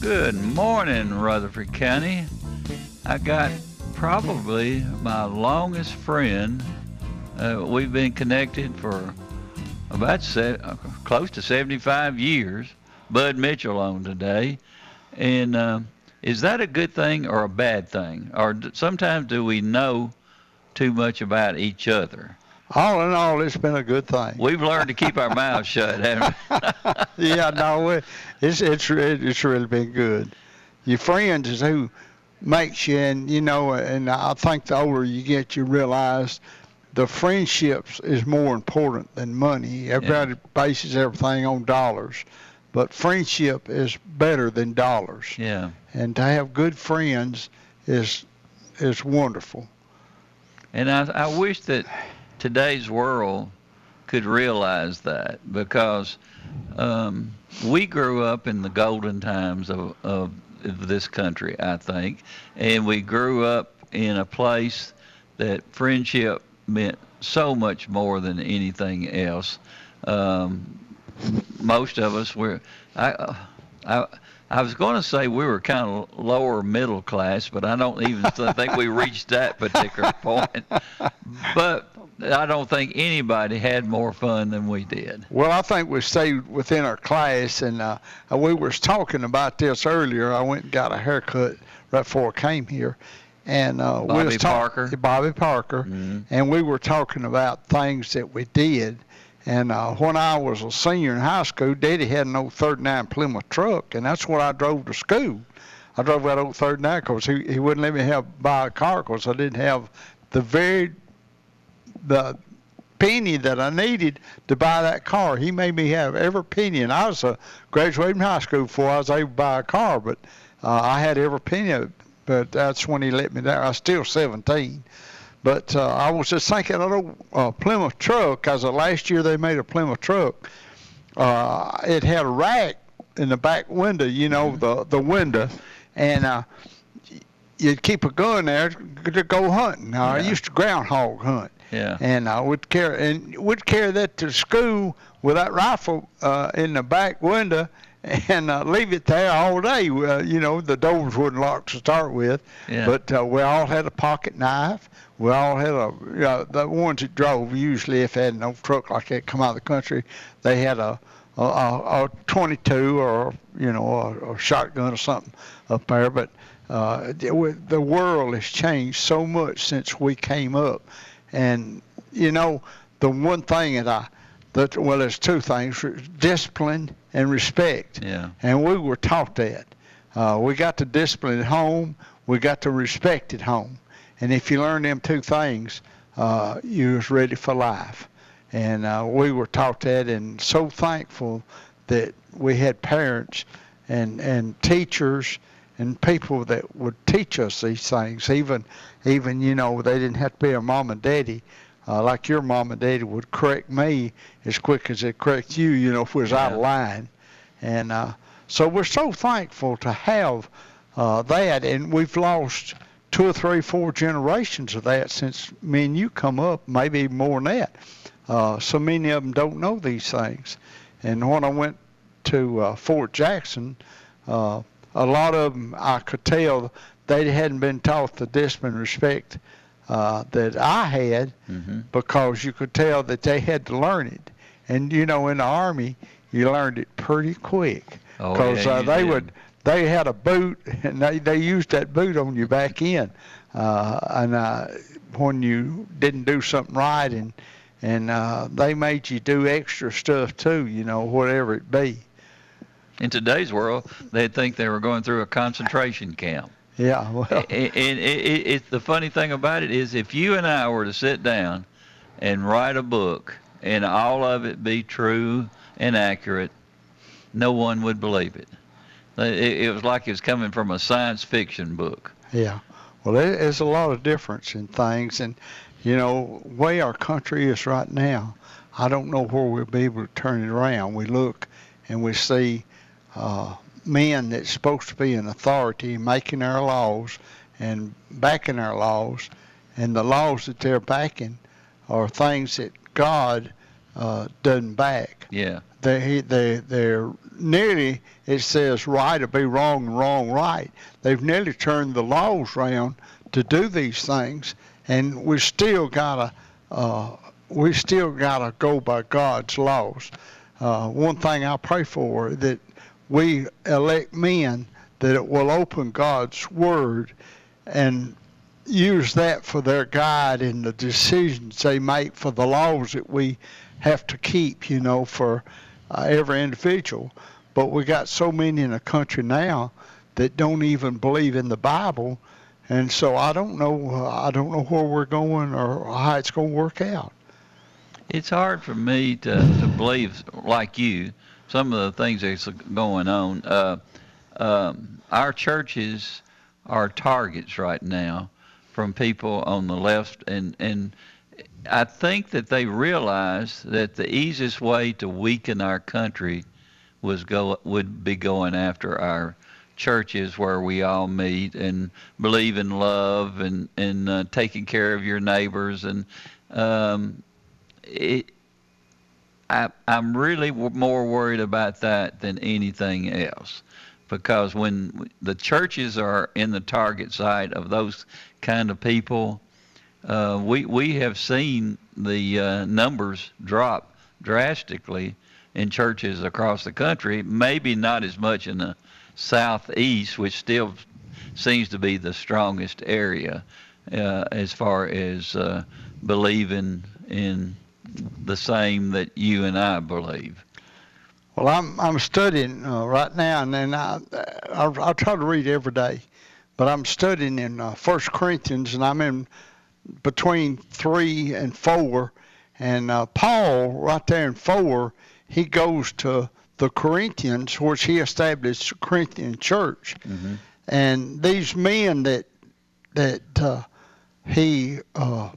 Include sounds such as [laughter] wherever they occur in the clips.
Good morning, Rutherford County. I got probably my longest friend. Uh, we've been connected for about se- uh, close to 75 years. Bud Mitchell on today. And uh, is that a good thing or a bad thing? Or d- sometimes do we know too much about each other? All in all, it's been a good thing. We've learned to keep our mouths [laughs] shut, haven't we? [laughs] yeah, no, it- it's it's it's really been good. Your friends is who makes you, and you know, and I think the older you get, you realize the friendships is more important than money. Everybody bases everything on dollars, but friendship is better than dollars. Yeah. And to have good friends is is wonderful. And I, I wish that today's world could realize that because um, we grew up in the golden times of, of this country, I think, and we grew up in a place that friendship meant so much more than anything else. Um, most of us were, I, I, I was going to say we were kind of lower middle class, but I don't even think we reached that particular [laughs] point. But I don't think anybody had more fun than we did. Well, I think we stayed within our class, and uh, we was talking about this earlier. I went and got a haircut right before I came here, and uh, we was talk- Parker? Bobby Parker, Mhm. and we were talking about things that we did. And uh, when I was a senior in high school, Daddy had an old 39 Plymouth truck, and that's what I drove to school. I drove that old 39 because he, he wouldn't let me have buy a car because I didn't have the very the penny that I needed to buy that car. He made me have every penny, and I was uh, graduating high school before I was able to buy a car, but uh, I had every penny of it. But that's when he let me down. I was still 17. But uh, I was just thinking of old uh, Plymouth truck, because uh, last year they made a Plymouth truck. Uh, it had a rack in the back window, you know, the the window, and uh, you'd keep a gun there to go hunting. Uh, I used to groundhog hunt Yeah. and I would carry and would carry that to school with that rifle uh, in the back window [laughs] and uh, leave it there all day. Uh, you know, the doors wouldn't lock to start with, Yeah. but uh, we all had a pocket knife. We all had a, you know, the ones that drove usually if they had no truck like that come out of the country, they had a a, a, a 22 or you know a, a shotgun or something up there. But uh, the the world has changed so much since we came up, and you know the one thing that I that well there's two things discipline and respect. Yeah. and we were taught that. Uh, we got the discipline at home we got the respect at home. And if you learn them two things uh, you was ready for life. And uh, we were taught that and so thankful that we had parents and and teachers and people that would teach us these things. Even even you know they didn't have to be a mom and daddy uh, like your mom and daddy would correct me as quick as they correct you you know if we was out of line. And uh, so we're so thankful to have uh, that. And we've lost two or three four generations of that since me and you come up maybe more than that. Uh, so many of them don't know these things. And when i went to uh, fort jackson uh, a lot of them i could tell they hadn't been taught the discipline and respect uh, that i had hmm because you could tell that they had to learn it. And you know, in the army, you learned it pretty quick Oh, because yeah, uh, they did. would they had a boot, [laughs] and they they used that boot on you back in, uh, and uh, when you didn't do something right, and and uh, they made you do extra stuff too, you know, whatever it be. In today's world, they'd think they were going through a concentration camp. Yeah, well, And, it, it, it, the funny thing about it is, if you and I were to sit down and write a book, and all of it be true and accurate, no one would believe it. It, it was like it was coming from a science fiction book. yeah. Well, there- there's a lot of difference in things, and you know, way our country is right now, I don't know where we'll be able to turn it around. We look and we see uh, men that's supposed to be in authority making our laws and backing our laws, and the laws that they're backing are things that God uh, doesn't back. Yeah. They they they're nearly it says right or be wrong and wrong right. They've nearly turned the laws around to do these things, and we still gotta uh, we still gotta go by God's laws. Uh, one thing I pray for that we elect men that it will open God's word and use that for their guide in the decisions they make for the laws that we have to keep, you know, for uh, every individual. But we got so many in the country now that don't even believe in the Bible, and so I don't know. I don't know where we're going or how it's going to work out. It's hard for me to, to believe, like you, some of the things that's going on. Uh, um, our churches are targets right now from people on the left, and and I think that they realize that the easiest way to weaken our country was go would be going after our churches where we all meet and believe in love and and uh, taking care of your neighbors and um, it, I, I'm really more worried about that than anything else, because when the churches are in the target site of those kind of people, uh, we we have seen the uh, numbers drop drastically in churches across the country. Maybe not as much in the southeast, which still seems to be the strongest area uh, as far as uh, believing in the same that you and I believe. Well, I'm I'm studying uh, right now, and then I, I I try to read every day, but I'm studying in uh, First Corinthians, and I'm in between three and four, and uh, Paul right there in four, he goes to the Corinthians, which he established the Corinthian church, Mhm. and these men that that uh, he uh,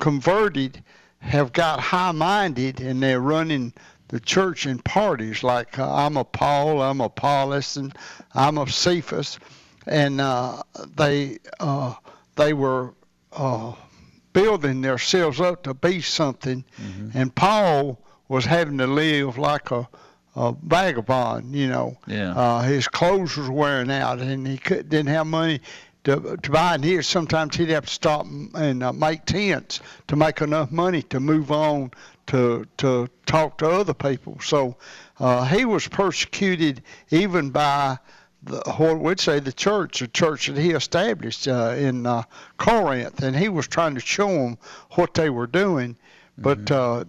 converted have got high-minded, and they're running the church in parties like uh, I'm a Paul, I'm a Apollos, and I'm a Cephas, and uh, they uh, they were uh, building themselves up to be something, and Paul was having to live like a, a vagabond, you know. Yeah. Uh, his clothes was wearing out, and he could, didn't have money to, to buy. And here, sometimes he'd have to stop and, uh, make tents to make enough money to move on to to talk to other people. So uh, he was persecuted even by the, what we'd say the church, the church that he established uh, in uh, Corinth, and he was trying to show them what they were doing. But uh,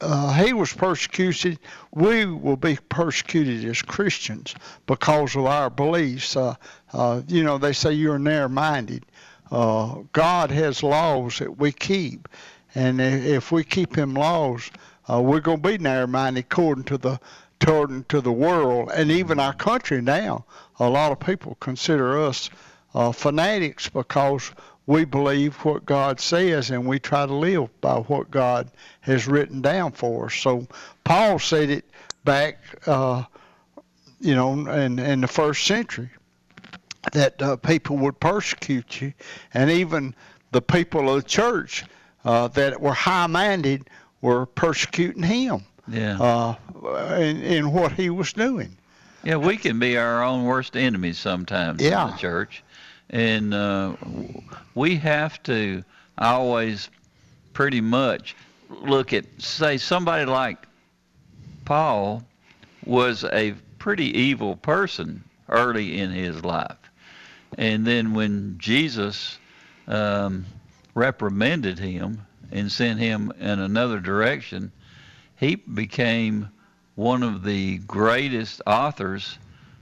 uh, he was persecuted. We will be persecuted as Christians because of our beliefs. Uh, uh, you know, they say you're narrow-minded. Uh, God has laws that we keep, and if we keep Him laws, uh, we're going to be narrow-minded according to the according to the world and even our country now. A lot of people consider us uh, fanatics because we believe what God says and we try to live by what God has written down for us. So Paul said it back, uh, you know, in, in the first century that uh, people would persecute you, and even the people of the church uh, that were high-minded were persecuting him Yeah. uh, in, in what he was doing. Yeah, we can be our own worst enemies sometimes in Yeah. the church, and uh, we have to always pretty much look at say somebody like Paul was a pretty evil person early in his life. And then when Jesus um, reprimanded him and sent him in another direction, he became one of the greatest authors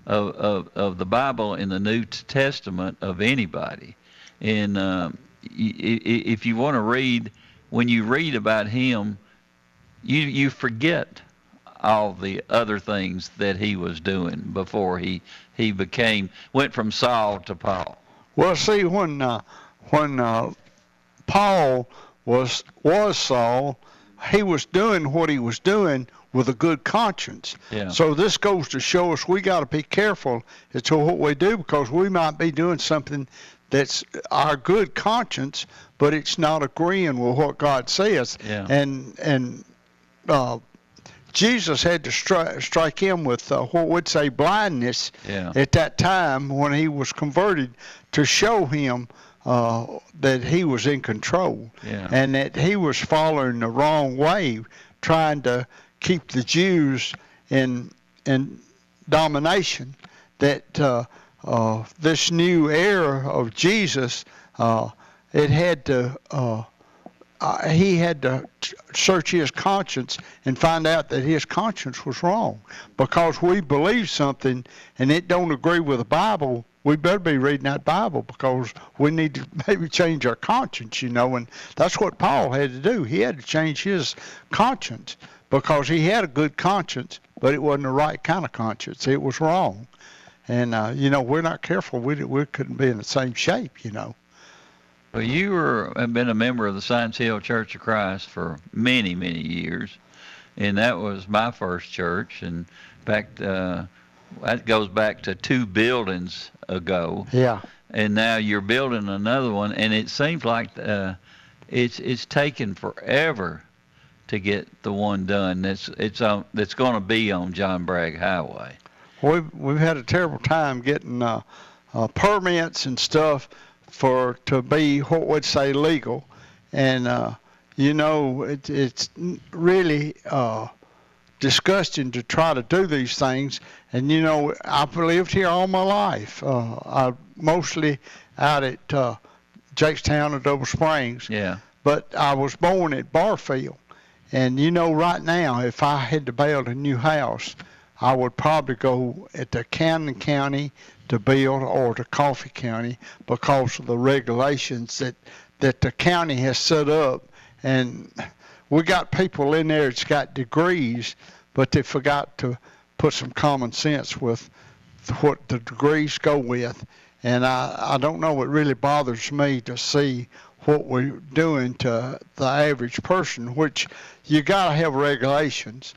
of, of, of the Bible in the New Testament of anybody. And um, if you want to read, when you read about him, you you forget all the other things that he was doing before he he became went from Saul to Paul. Well, see when uh, when uh, Paul was was Saul, he was doing what he was doing with a good conscience. Yeah. So this goes to show us we got to be careful as to what we do because we might be doing something that's our good conscience, but it's not agreeing with what God says. Yeah. And and uh, Jesus had to stri- strike him with uh, what would say blindness Yeah. at that time when he was converted to show him uh, that he was in control Yeah. and that he was following the wrong way, trying to keep the Jews in in domination. That uh, uh, this new era of Jesus, uh, it had to. Uh, uh, he had to search his conscience and find out that his conscience was wrong because we believe something and it don't agree with the bible we better be reading that bible because we need to [laughs] maybe change our conscience you know and that's what paul had to do he had to change his conscience because he had a good conscience but it wasn't the right kind of conscience. It was wrong. And uh, you know we're not careful. We, we couldn't be in the same shape you know. Well, you were have been a member of the Science Hill Church of Christ for many, many years, and that was my first church. And in fact, uh, that goes back to two buildings ago. yeah. And now you're building another one, and it seems like uh, it's it's taken forever to get the one done. That's it's on that's going to be on John Bragg Highway. We've we've had a terrible time getting uh, uh, permits and stuff for to be what would say legal, and uh, you know it, it's really uh, disgusting to try to do these things. And you know I've lived here all my life. Uh, I mostly out at uh, Jakestown or Double Springs, Yeah. but I was born at Barfield. And you know, right now, if I had to build a new house, I would probably go at the Cannon County to build or to Coffee County because of the regulations that that the county has set up. And we got people in there that's got degrees, but they forgot to put some common sense with what the degrees go with. And I, I don't know, it really bothers me to see what we're doing to the average person, which you got to have regulations,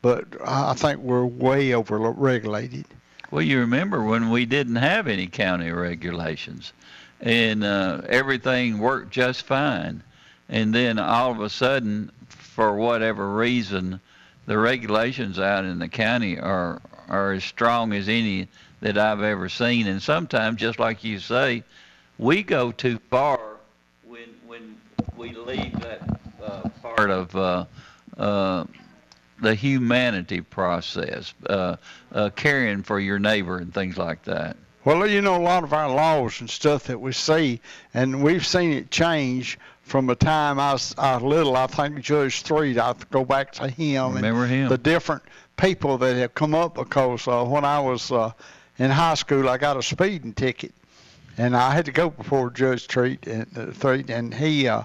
but I think we're way over regulated. Well, you remember when we didn't have any county regulations, and uh, everything worked just fine, and then all of a sudden, for whatever reason, the regulations out in the county are are as strong as any that I've ever seen, and sometimes, just like you say, we go too far we leave that uh, part of uh, uh, the humanity process, uh, uh, caring for your neighbor and things like that. Well, you know, a lot of our laws and stuff that we see, and we've seen it change from the time I was, I was little. I think Judge Street, I go back to him Remember and him? the different people that have come up because uh, when I was uh, in high school, I got a speeding ticket, and I had to go before Judge Treat and uh, Street, and he uh,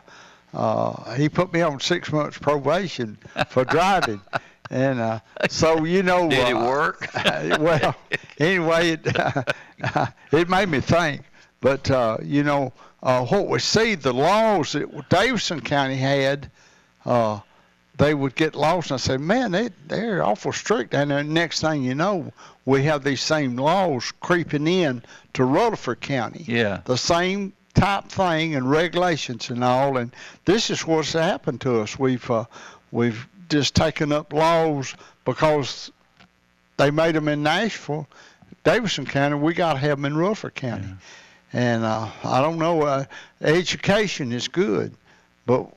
uh, he put me on six months probation for driving. [laughs] And uh, so you know, Did it uh, work? [laughs] well, anyway, it [laughs] it made me think. But uh, you know, uh, what we see, the laws that Davidson County had, uh, they would get lost, and I say, man, they they're awful strict. And the next thing you know, we have these same laws creeping in to Rutherford County. Yeah. The same type thing and regulations and all, and this is what's happened to us. We've uh, we've just taken up laws because they made them in Nashville, Davidson County. We got to have them in Rutherford County. And uh, I don't know. Uh, education is good, but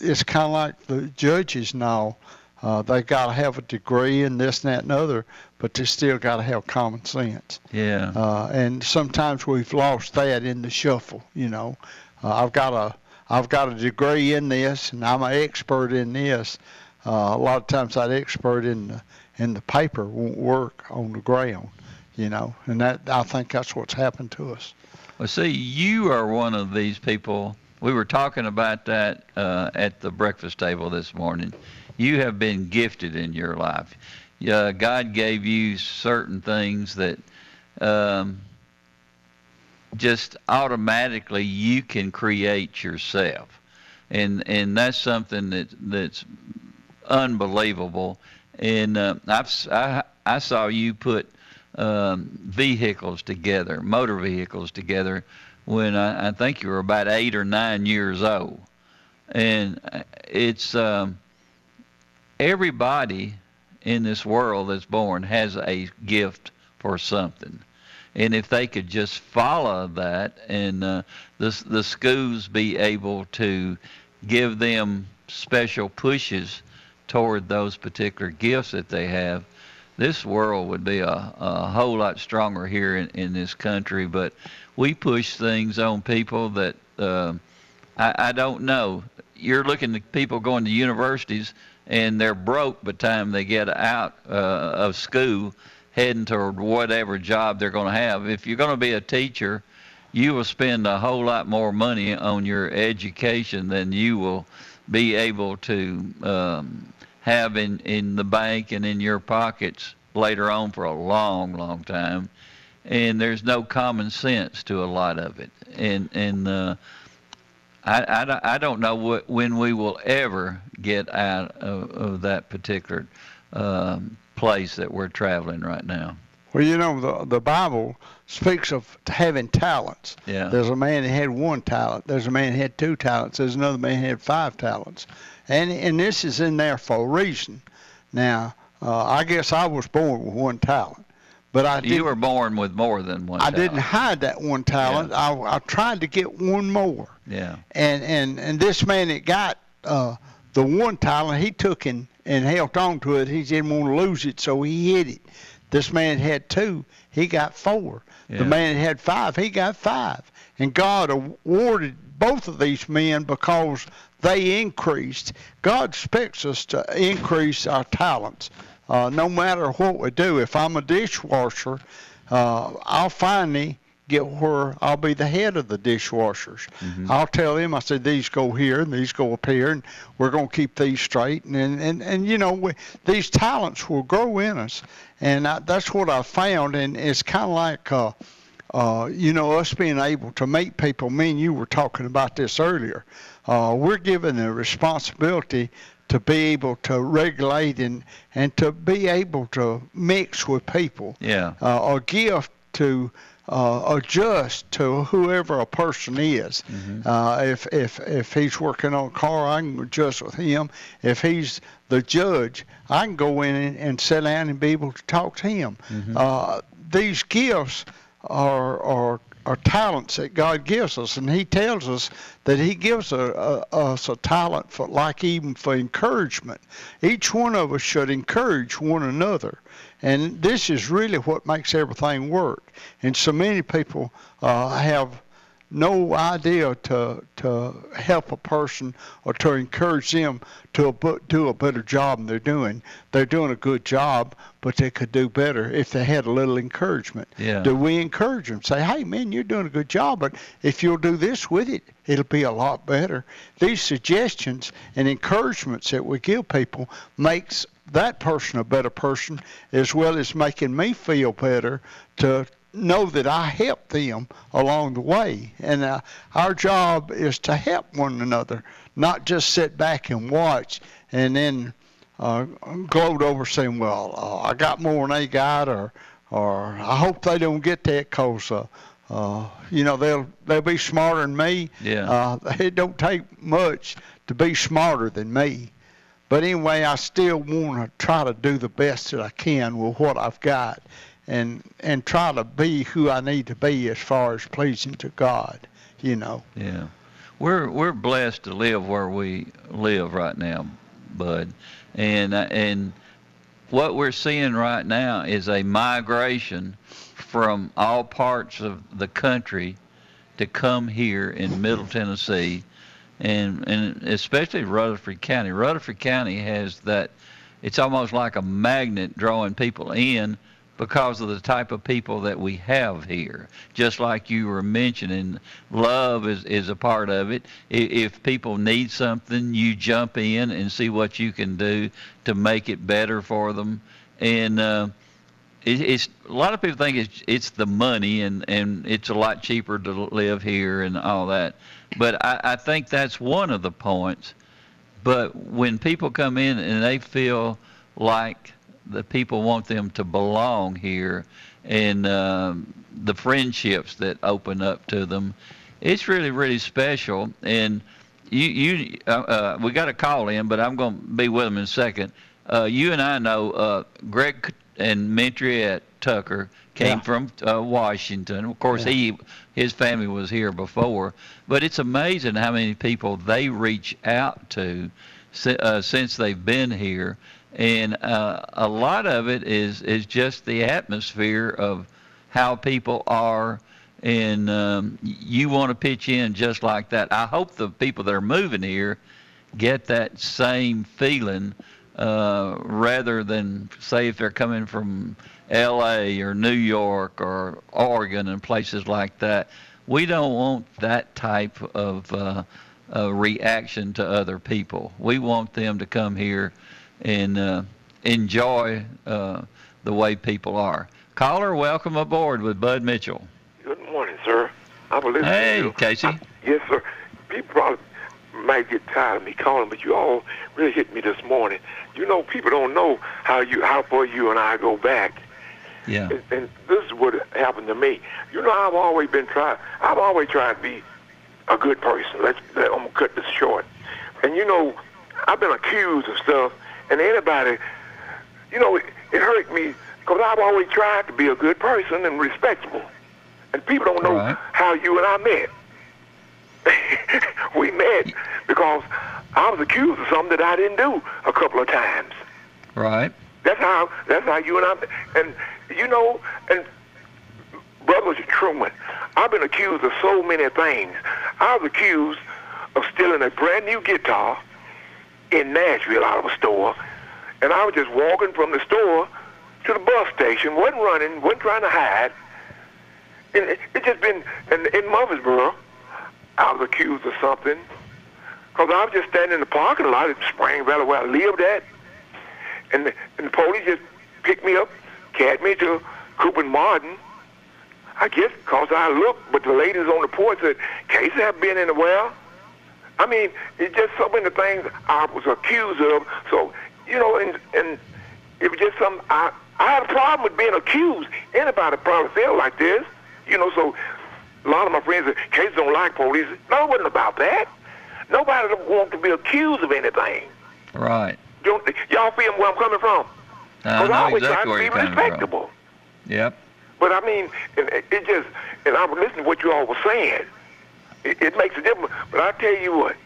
it's kind of like the judges now. Uh, they got to have a degree in this, and that, and other, but they still got to have common sense. Yeah. Uh, and sometimes we've lost that in the shuffle. You know, uh, I've got a I've got a degree in this, and I'm an expert in this. Uh, a lot of times, that expert in the in the paper won't work on the ground. You know, and that I think that's what's happened to us. Well, see, you are one of these people. We were talking about that uh, at the breakfast table this morning. You have been gifted in your life. Uh, God gave you certain things that um, just automatically you can create yourself, and and that's something that that's unbelievable. And uh, I've I, I saw you put um, vehicles together, motor vehicles together, when I, I think you were about eight or nine years old, and uh, it's um, everybody in this world that's born has a gift for something. And if they could just follow that and uh, the, the schools be able to give them special pushes toward those particular gifts that they have, this world would be a, a whole lot stronger here in, in this country. But we push things on people that uh, I, I don't know. You're looking at people going to universities and they're broke by the time they get out uh, of school heading toward whatever job they're going to have. If you're going to be a teacher, you will spend a whole lot more money on your education than you will be able to um, have in, in the bank and in your pockets later on for a long, long time. And there's no common sense to a lot of it. And, and uh, I, I, I don't know what, when we will ever get out of, of that particular um, place that we're traveling right now. Well, you know, the the Bible speaks of having talents. Yeah. There's a man that had one talent. There's a man that had two talents. There's another man that had five talents, and and this is in there for a reason. Now, uh, I guess I was born with one talent, but I You were born with more than one. I talent. didn't hide that one talent. I I tried to get one more, Yeah. and and and this man that got uh, the one talent, he took and and held on to it. He didn't want to lose it, so he hid it. This man had two, he got four. Yeah. The man that had five, he got five. And God awarded both of these men because they increased. God expects us to increase our talents. Uh, no matter what we do, if I'm a dishwasher, uh, I'll finally get where I'll be the head of the dishwashers. I'll tell them, I said, these go here and these go up here, and we're going to keep these straight. And, and, and, and you know, we, these talents will grow in us. And I, that's what I found. And it's kind of like, uh, uh, you know, us being able to meet people. Me and you were talking about this earlier. Uh, we're given the responsibility to be able to regulate and, and to be able to mix with people Yeah. uh, a gift to uh, adjust to whoever a person is. Uh, if if if he's working on a car, I can adjust with him. If he's the judge, I can go in and, and sit down and be able to talk to him. Uh, these gifts are are are talents that God gives us, and He tells us that He gives a, a, us a talent for, like even for encouragement. Each one of us should encourage one another, and this is really what makes everything work. And so many people uh, have no idea to to help a person or to encourage them to a, do a better job than they're doing. They're doing a good job, but they could do better if they had a little encouragement. Yeah. Do we encourage them? Say, hey man, you're doing a good job, but if you'll do this with it, it'll be a lot better. These suggestions and encouragements that we give people makes that person a better person as well as making me feel better to know that I help them along the way. And uh, our job is to help one another, not just sit back and watch and then uh, gloat over saying, well, uh, I got more than they got, or, or I hope they don't get that because, uh, uh, you know, they'll, they'll be smarter than me. Yeah. Uh, it don't take much to be smarter than me. But anyway, I still want to try to do the best that I can with what I've got and and try to be who I need to be as far as pleasing to God, you know. Yeah. We're we're blessed to live where we live right now. Bud, and and what we're seeing right now is a migration from all parts of the country to come here in Middle Tennessee, and and especially Rutherford County. Rutherford County has that. It's almost like a magnet drawing people in because of the type of people that we have here. Just like you were mentioning, love is, is a part of it. If people need something, you jump in and see what you can do to make it better for them. And uh, it, it's a lot of people think it's it's the money and and it's a lot cheaper to live here and all that. But I, I think that's one of the points. But when people come in and they feel like the people want them to belong here and um, the friendships that open up to them. It's really, really special. And you, you, uh, uh, we got a call in, but I'm going to be with them in a second. Uh, you and I know uh, Greg and Mentriette Tucker came Yeah. from uh, Washington. Of course, he his family was here before, but it's amazing how many people they reach out to uh, since they've been here, and uh, a lot of it is is just the atmosphere of how people are. And um, you want to pitch in just like that. I hope the people that are moving here get that same feeling uh, rather than say if they're coming from L.A. or New York or Oregon and places like that. We don't want that type of uh, reaction to other people. We want them to come here and uh, enjoy uh, the way people are. Caller, welcome aboard with Bud Mitchell. Good morning, sir. I was listening Hey, to you. Casey. I- yes, sir. People probably might get tired of me calling, but you all really hit me this morning. You know, people don't know how you how far you and I go back, Yeah. and, and this is what happened to me. You know, I've always been trying. I've always tried to be a good person. Let's. Let, I'm gonna cut this short. And you know, I've been accused of stuff, and anybody, you know, it, it hurt me because I've always tried to be a good person and respectable. And people don't know Right. how you and I met. [laughs] we met because I was accused of something that I didn't do a couple of times. Right. That's how that's how you and I and you know and brothers Truman, I've been accused of so many things. I was accused of stealing a brand new guitar in Nashville out of a store, and I was just walking from the store to the bus station, wasn't running, wasn't trying to hide. And it, it just been in, in Murfreesboro, I was accused of something because I was just standing in the parking lot at Spring Valley where I lived at, and the, and the police just picked me up, carried me to Cooper and Martin. I guess because I looked, but the ladies on the porch said, Casey have been anywhere. I mean, it's just so many things I was accused of. So, you know, and and it was just some I I had a problem with being accused. Anybody probably felt like this, you know. So a lot of my friends said, Casey don't like police. No, it wasn't about that. Nobody don't want to be accused of anything. Right. Don't, y'all feel where I'm coming from? I Because know always exactly where to you're be coming from. respectable. Yep. But I mean, it, it it just, and I was listening to what you all were saying. It, it makes a difference. But I tell you what,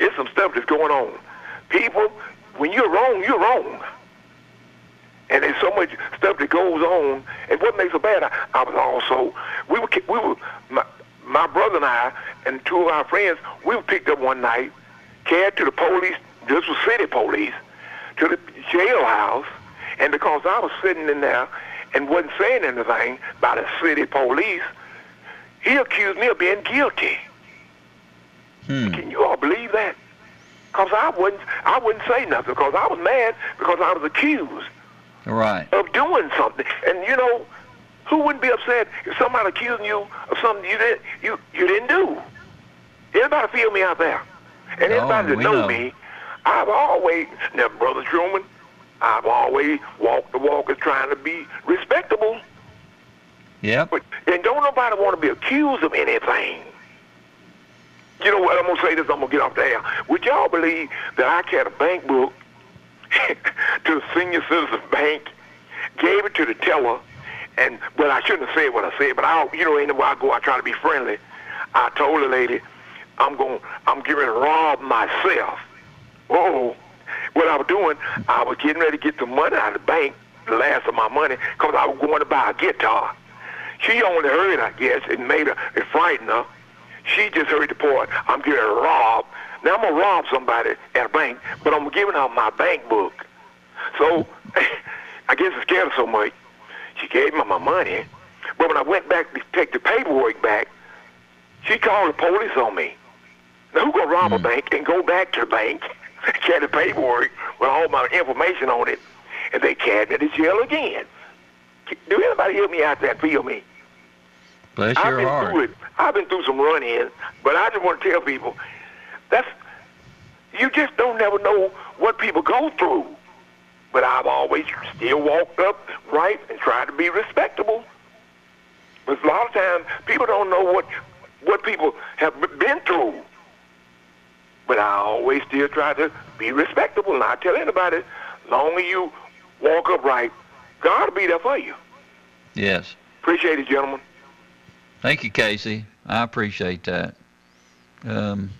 it's some stuff that's going on. People, when you're wrong, you're wrong. And there's so much stuff that goes on. And what makes it bad, I, I was also, we were, we were, my, my brother and I and two of our friends, we were picked up one night, carried to the police, this was city police, to the jailhouse. And because I was sitting in there and wasn't saying anything by the city police, he accused me of being guilty. Hmm. Can you all believe that? Because I wouldn't, I wouldn't say nothing because I was mad because I was accused Right. of doing something. And you know, who wouldn't be upset if somebody accusing you of something you didn't, you, you didn't do? Anybody feel me out there? And Oh, anybody that know, know. me, I've always, now, Brother Truman, I've always walked the walk as trying to be respectable. Yep. But and don't nobody want to be accused of anything. You know what? I'm gonna say this. I'm gonna get off the air. Would y'all believe that I carried a bank book [laughs] to the senior citizen bank, gave it to the teller, and well, I shouldn't have said what I said, but I, you know, anywhere I go, I try to be friendly. I told the lady, I'm going, I'm getting rob myself Oh, what I was doing, I was getting ready to get some money out of the bank, the last of my money, because I was going to buy a guitar. She only heard, I guess, it made her, it frightened her. She just heard the part, I'm getting robbed. Now I'm going to rob somebody at a bank, but I'm giving her my bank book. So [laughs] I guess it scared her so much. She gave me my money, but when I went back to take the paperwork back, she called the police on me. Now who gonna rob a hmm. bank and go back to the bank, [laughs] get the paperwork with all my information on it, and they carried me to jail again? Do anybody help me out there and feel me? Bless I've your been heart. through it. I've been through some run-ins, but I just want to tell people that's you just don't never know what people go through. But I've always still walked up right and tried to be respectable. But a lot of times people don't know what what people have been through. But I always still try to be respectable, and I tell anybody, long as you walk upright, God will be there for you. Yes. Appreciate it, gentlemen. Thank you, Casey. I appreciate that. Um,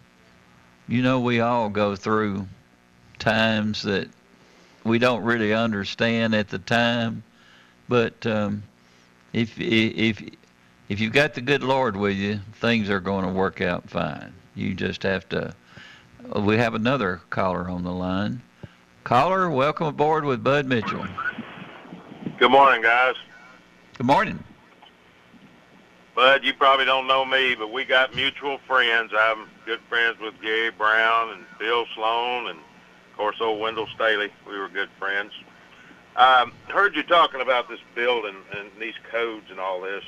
you know, we all go through times that we don't really understand at the time, but um, if if if you've got the good Lord with you, things are going to work out fine. You just have to. uh, We have another caller on the line. Caller, welcome aboard with Bud Mitchell. Good morning, guys. Good morning. Bud, you probably don't know me, but we got mutual friends. I'm good friends with Gary Brown and Bill Sloan and, of course, old Wendell Staley. We were good friends. Um, heard you talking about this building and these codes and all this.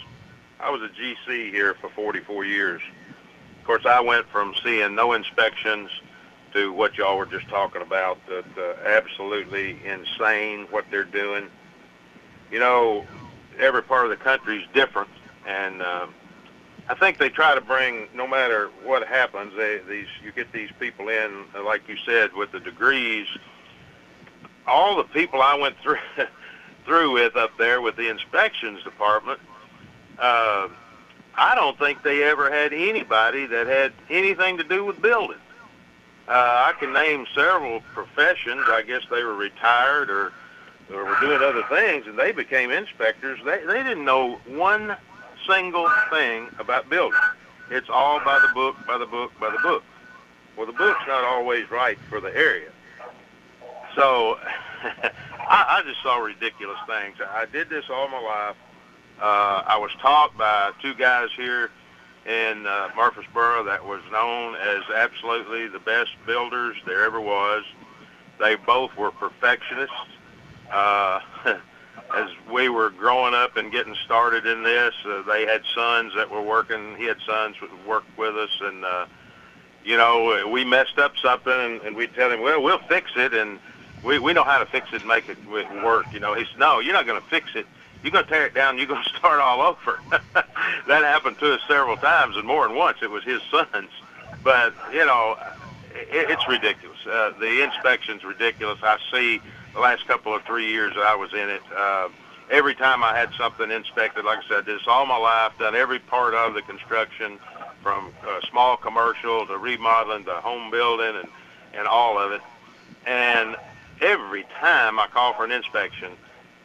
I was a GC here for 44 years. Of course, I went from seeing no inspections to what y'all were just talking about, that uh, absolutely insane what they're doing. You know, every part of the country is different, and um, I think they try to bring, no matter what happens, they, these you get these people in, like you said, with the degrees. All the people I went through [laughs] through with up there with the inspections department, uh, I don't think they ever had anybody that had anything to do with building. Uh, I can name several professions. I guess they were retired or or were doing other things, and they became inspectors. They they didn't know one single thing about building. It's all by the book, by the book, by the book. Well, the book's not always right for the area. So [laughs] I, I just saw ridiculous things. I did this all my life. Uh, I was taught by two guys here in uh, Murfreesboro that was known as absolutely the best builders there ever was. They both were perfectionists. Uh, [laughs] as we were growing up and getting started in this, uh, they had sons that were working. He had sons who worked with us, and uh, you know, we messed up something, and, and we'd tell him, "Well, we'll fix it," and we we know how to fix it and make it work. You know, he said, "No, you're not going to fix it. You're going to tear it down. You're going [laughs] to start all over." [laughs] that happened to us several times, and more than once. It was his sons, but you know, it, it's ridiculous. Uh, the inspection's ridiculous. I see the last couple of three years that I was in it. Uh, every time I had something inspected, like I said, this all my life, done every part of the construction, from uh, small commercial to remodeling to home building and and all of it. And every time I called for an inspection,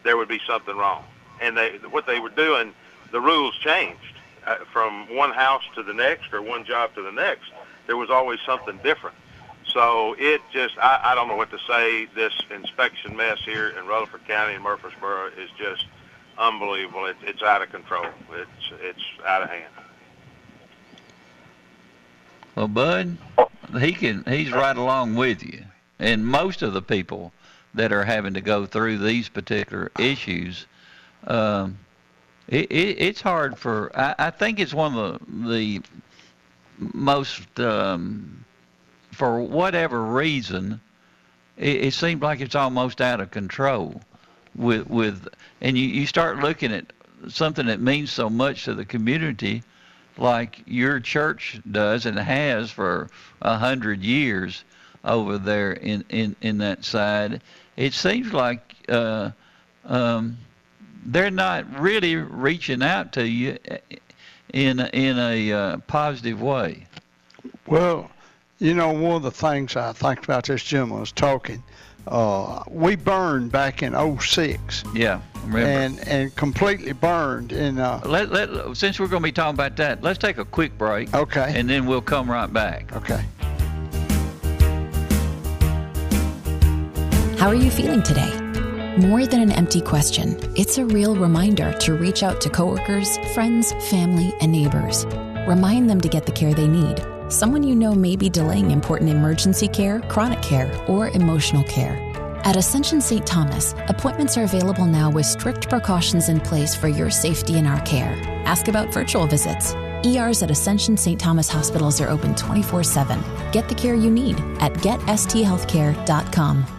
there would be something wrong. And they what they were doing, the rules changed uh, from one house to the next or one job to the next. There was always something different. So it just, I, I don't know what to say. This inspection mess here in Rutherford County and Murfreesboro is just unbelievable. It, it's out of control. It's it's out of hand. Well, Bud, he can. He's right along with you, and most of the people that are having to go through these particular issues, um, it, it, it's hard for. I, I think it's one of the the most, um, for whatever reason, it, it seems like it's almost out of control. With with, and you you start looking at something that means so much to the community like your church does and has for a hundred years over there in, in, in that side, it seems like uh, um, they're not really reaching out to you in a, in a uh, positive way. Well, You know, one of the things I think about this gentleman was talking. Uh, we burned back in 06 Yeah, remember. and and completely burned in uh, let, let, since we're going to be talking about that, let's take a quick break. Okay. And then we'll come right back. okay How are you feeling today? More than an empty question, it's a real reminder to reach out to coworkers, friends, family, and neighbors. Remind them to get the care they need. Someone you know may be delaying important emergency care, chronic care, or emotional care. At Ascension St. Thomas, appointments are available now with strict precautions in place for your safety and our care. Ask about virtual visits. ERs at Ascension St. Thomas hospitals are open 24 7. Get the care you need at getsthealthcare.com.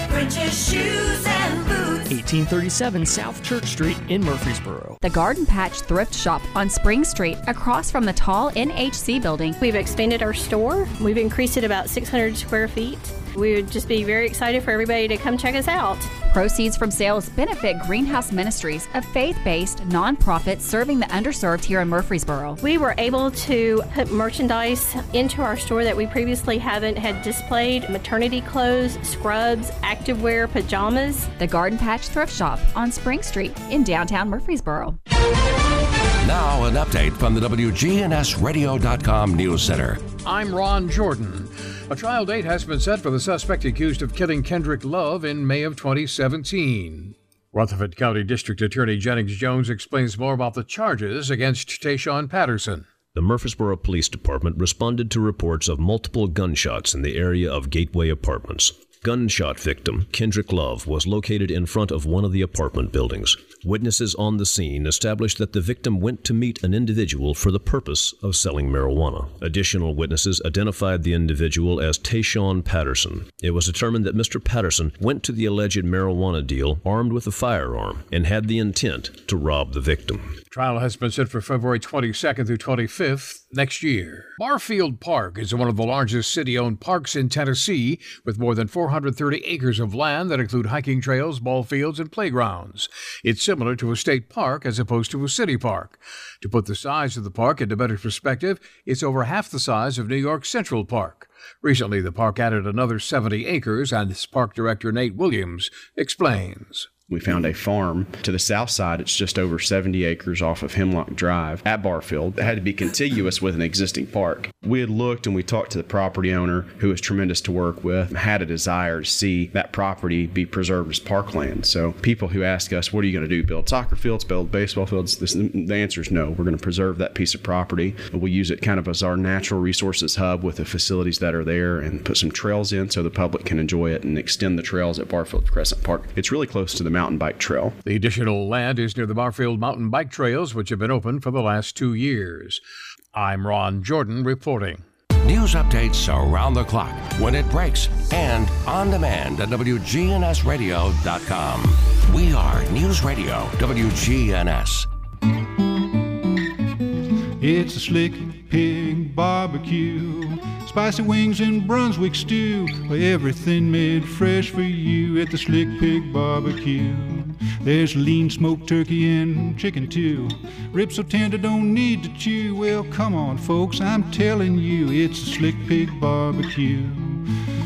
French's shoes and boots. 1837 South Church Street in Murfreesboro. The Garden Patch Thrift Shop on Spring Street, across from the tall NHC building. We've expanded our store. We've increased it about 600 square feet. We would just be very excited for everybody to come check us out. Proceeds from sales benefit Greenhouse Ministries, a faith based nonprofit serving the underserved here in Murfreesboro. We were able to put merchandise into our store that we previously haven't had displayed maternity clothes, scrubs, activewear, pajamas. The Garden Patch Thrift Shop on Spring Street in downtown Murfreesboro. Now, an update from the WGNSradio.com News Center. I'm Ron Jordan. A trial date has been set for the suspect accused of killing Kendrick Love in May of 2017. Rutherford County District Attorney Jennings Jones explains more about the charges against Tayshawn Patterson. The Murfreesboro Police Department responded to reports of multiple gunshots in the area of Gateway Apartments. Gunshot victim Kendrick Love was located in front of one of the apartment buildings. Witnesses on the scene established that the victim went to meet an individual for the purpose of selling marijuana. Additional witnesses identified the individual as Tayshawn Patterson. It was determined that Mr. Patterson went to the alleged marijuana deal armed with a firearm and had the intent to rob the victim. Trial has been set for February 22nd through 25th next year. Barfield Park is one of the largest city owned parks in Tennessee, with more than 430 acres of land that include hiking trails, ball fields, and playgrounds. It's similar to a state park as opposed to a city park. To put the size of the park into better perspective, it's over half the size of New York Central Park. Recently, the park added another 70 acres, and its park director Nate Williams explains. We found a farm to the south side. It's just over 70 acres off of Hemlock Drive at Barfield. It had to be contiguous with an existing park. We had looked and we talked to the property owner, who was tremendous to work with, had a desire to see that property be preserved as parkland. So people who ask us, what are you going to do? Build soccer fields, build baseball fields? This, the answer is no. We're going to preserve that piece of property. We'll use it kind of as our natural resources hub with the facilities that are there and put some trails in so the public can enjoy it and extend the trails at Barfield Crescent Park. It's really close to the mountain bike trail. The additional land is near the Barfield mountain bike trails, which have been open for the last two years. I'm Ron Jordan reporting. News updates around the clock, when it breaks, and on demand at WGNSradio.com. We are News Radio WGNS. It's a slick pig barbecue. Spicy wings and Brunswick stew. Everything made fresh for you at the Slick Pig Barbecue. There's lean smoked turkey and chicken too. Ribs so tender don't need to chew. Well, come on, folks, I'm telling you, it's a Slick Pig Barbecue.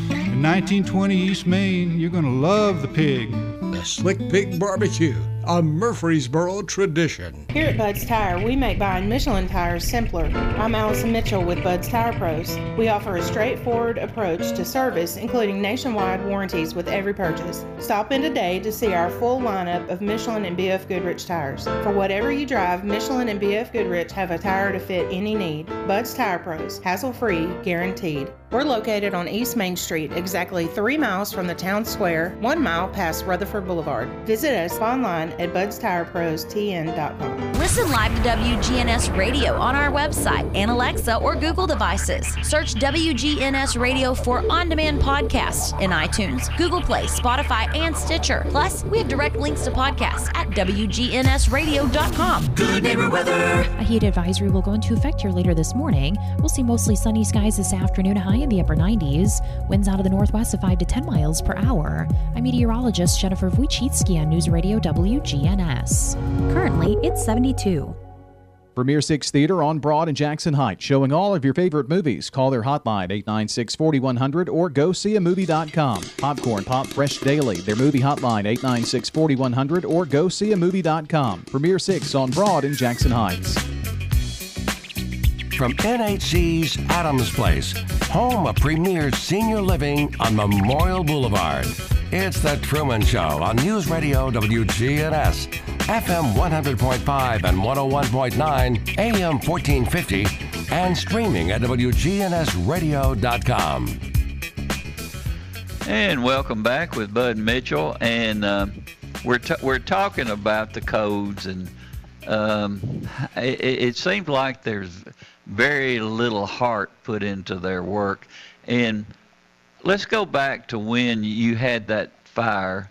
In 1920 East Main, you're gonna love the pig. The Slick Pig Barbecue, a Murfreesboro tradition. Here at Bud's Tire, we make buying Michelin tires simpler. I'm Allison Mitchell with Bud's Tire Pros. We offer a straightforward approach to service, including nationwide warranties with every purchase. Stop in today to see our full lineup of Michelin and BF Goodrich tires. For whatever you drive, Michelin and BF Goodrich have a tire to fit any need. Bud's Tire Pros, hassle free, guaranteed. We're located on East Main Street, exactly three miles from the town square, one mile past Rutherford Boulevard. Visit us online at budstireprostn.com. Listen live to WGNS Radio on our website and Alexa or Google devices. Search WGNS Radio for on demand podcasts in iTunes, Google Play, Spotify, and Stitcher. Plus, we have direct links to podcasts at WGNSradio.com. Good neighbor weather. A heat advisory will go into effect here later this morning. We'll see mostly sunny skies this afternoon, a high in the upper 90s. Winds out of the northwest of 5 to 10 miles per hour. I'm meteorologist Jennifer Wojcicki on News Radio WGNS. Currently, it's 72. Premier Six Theater on Broad and Jackson Heights, showing all of your favorite movies. Call their hotline 896 4100 or go see a movie.com. Popcorn Pop Fresh Daily, their movie hotline 896 4100 or go see a movie.com. Premier Six on Broad and Jackson Heights. From NHC's Adams Place, home of premier senior living on Memorial Boulevard. It's The Truman Show on News Radio WGNS, FM 100.5 and 101.9, AM 1450, and streaming at WGNSradio.com. And welcome back with Bud Mitchell, and uh, we're t- we're talking about the codes, and um, it, it seems like there's very little heart put into their work. And let's go back to when you had that fire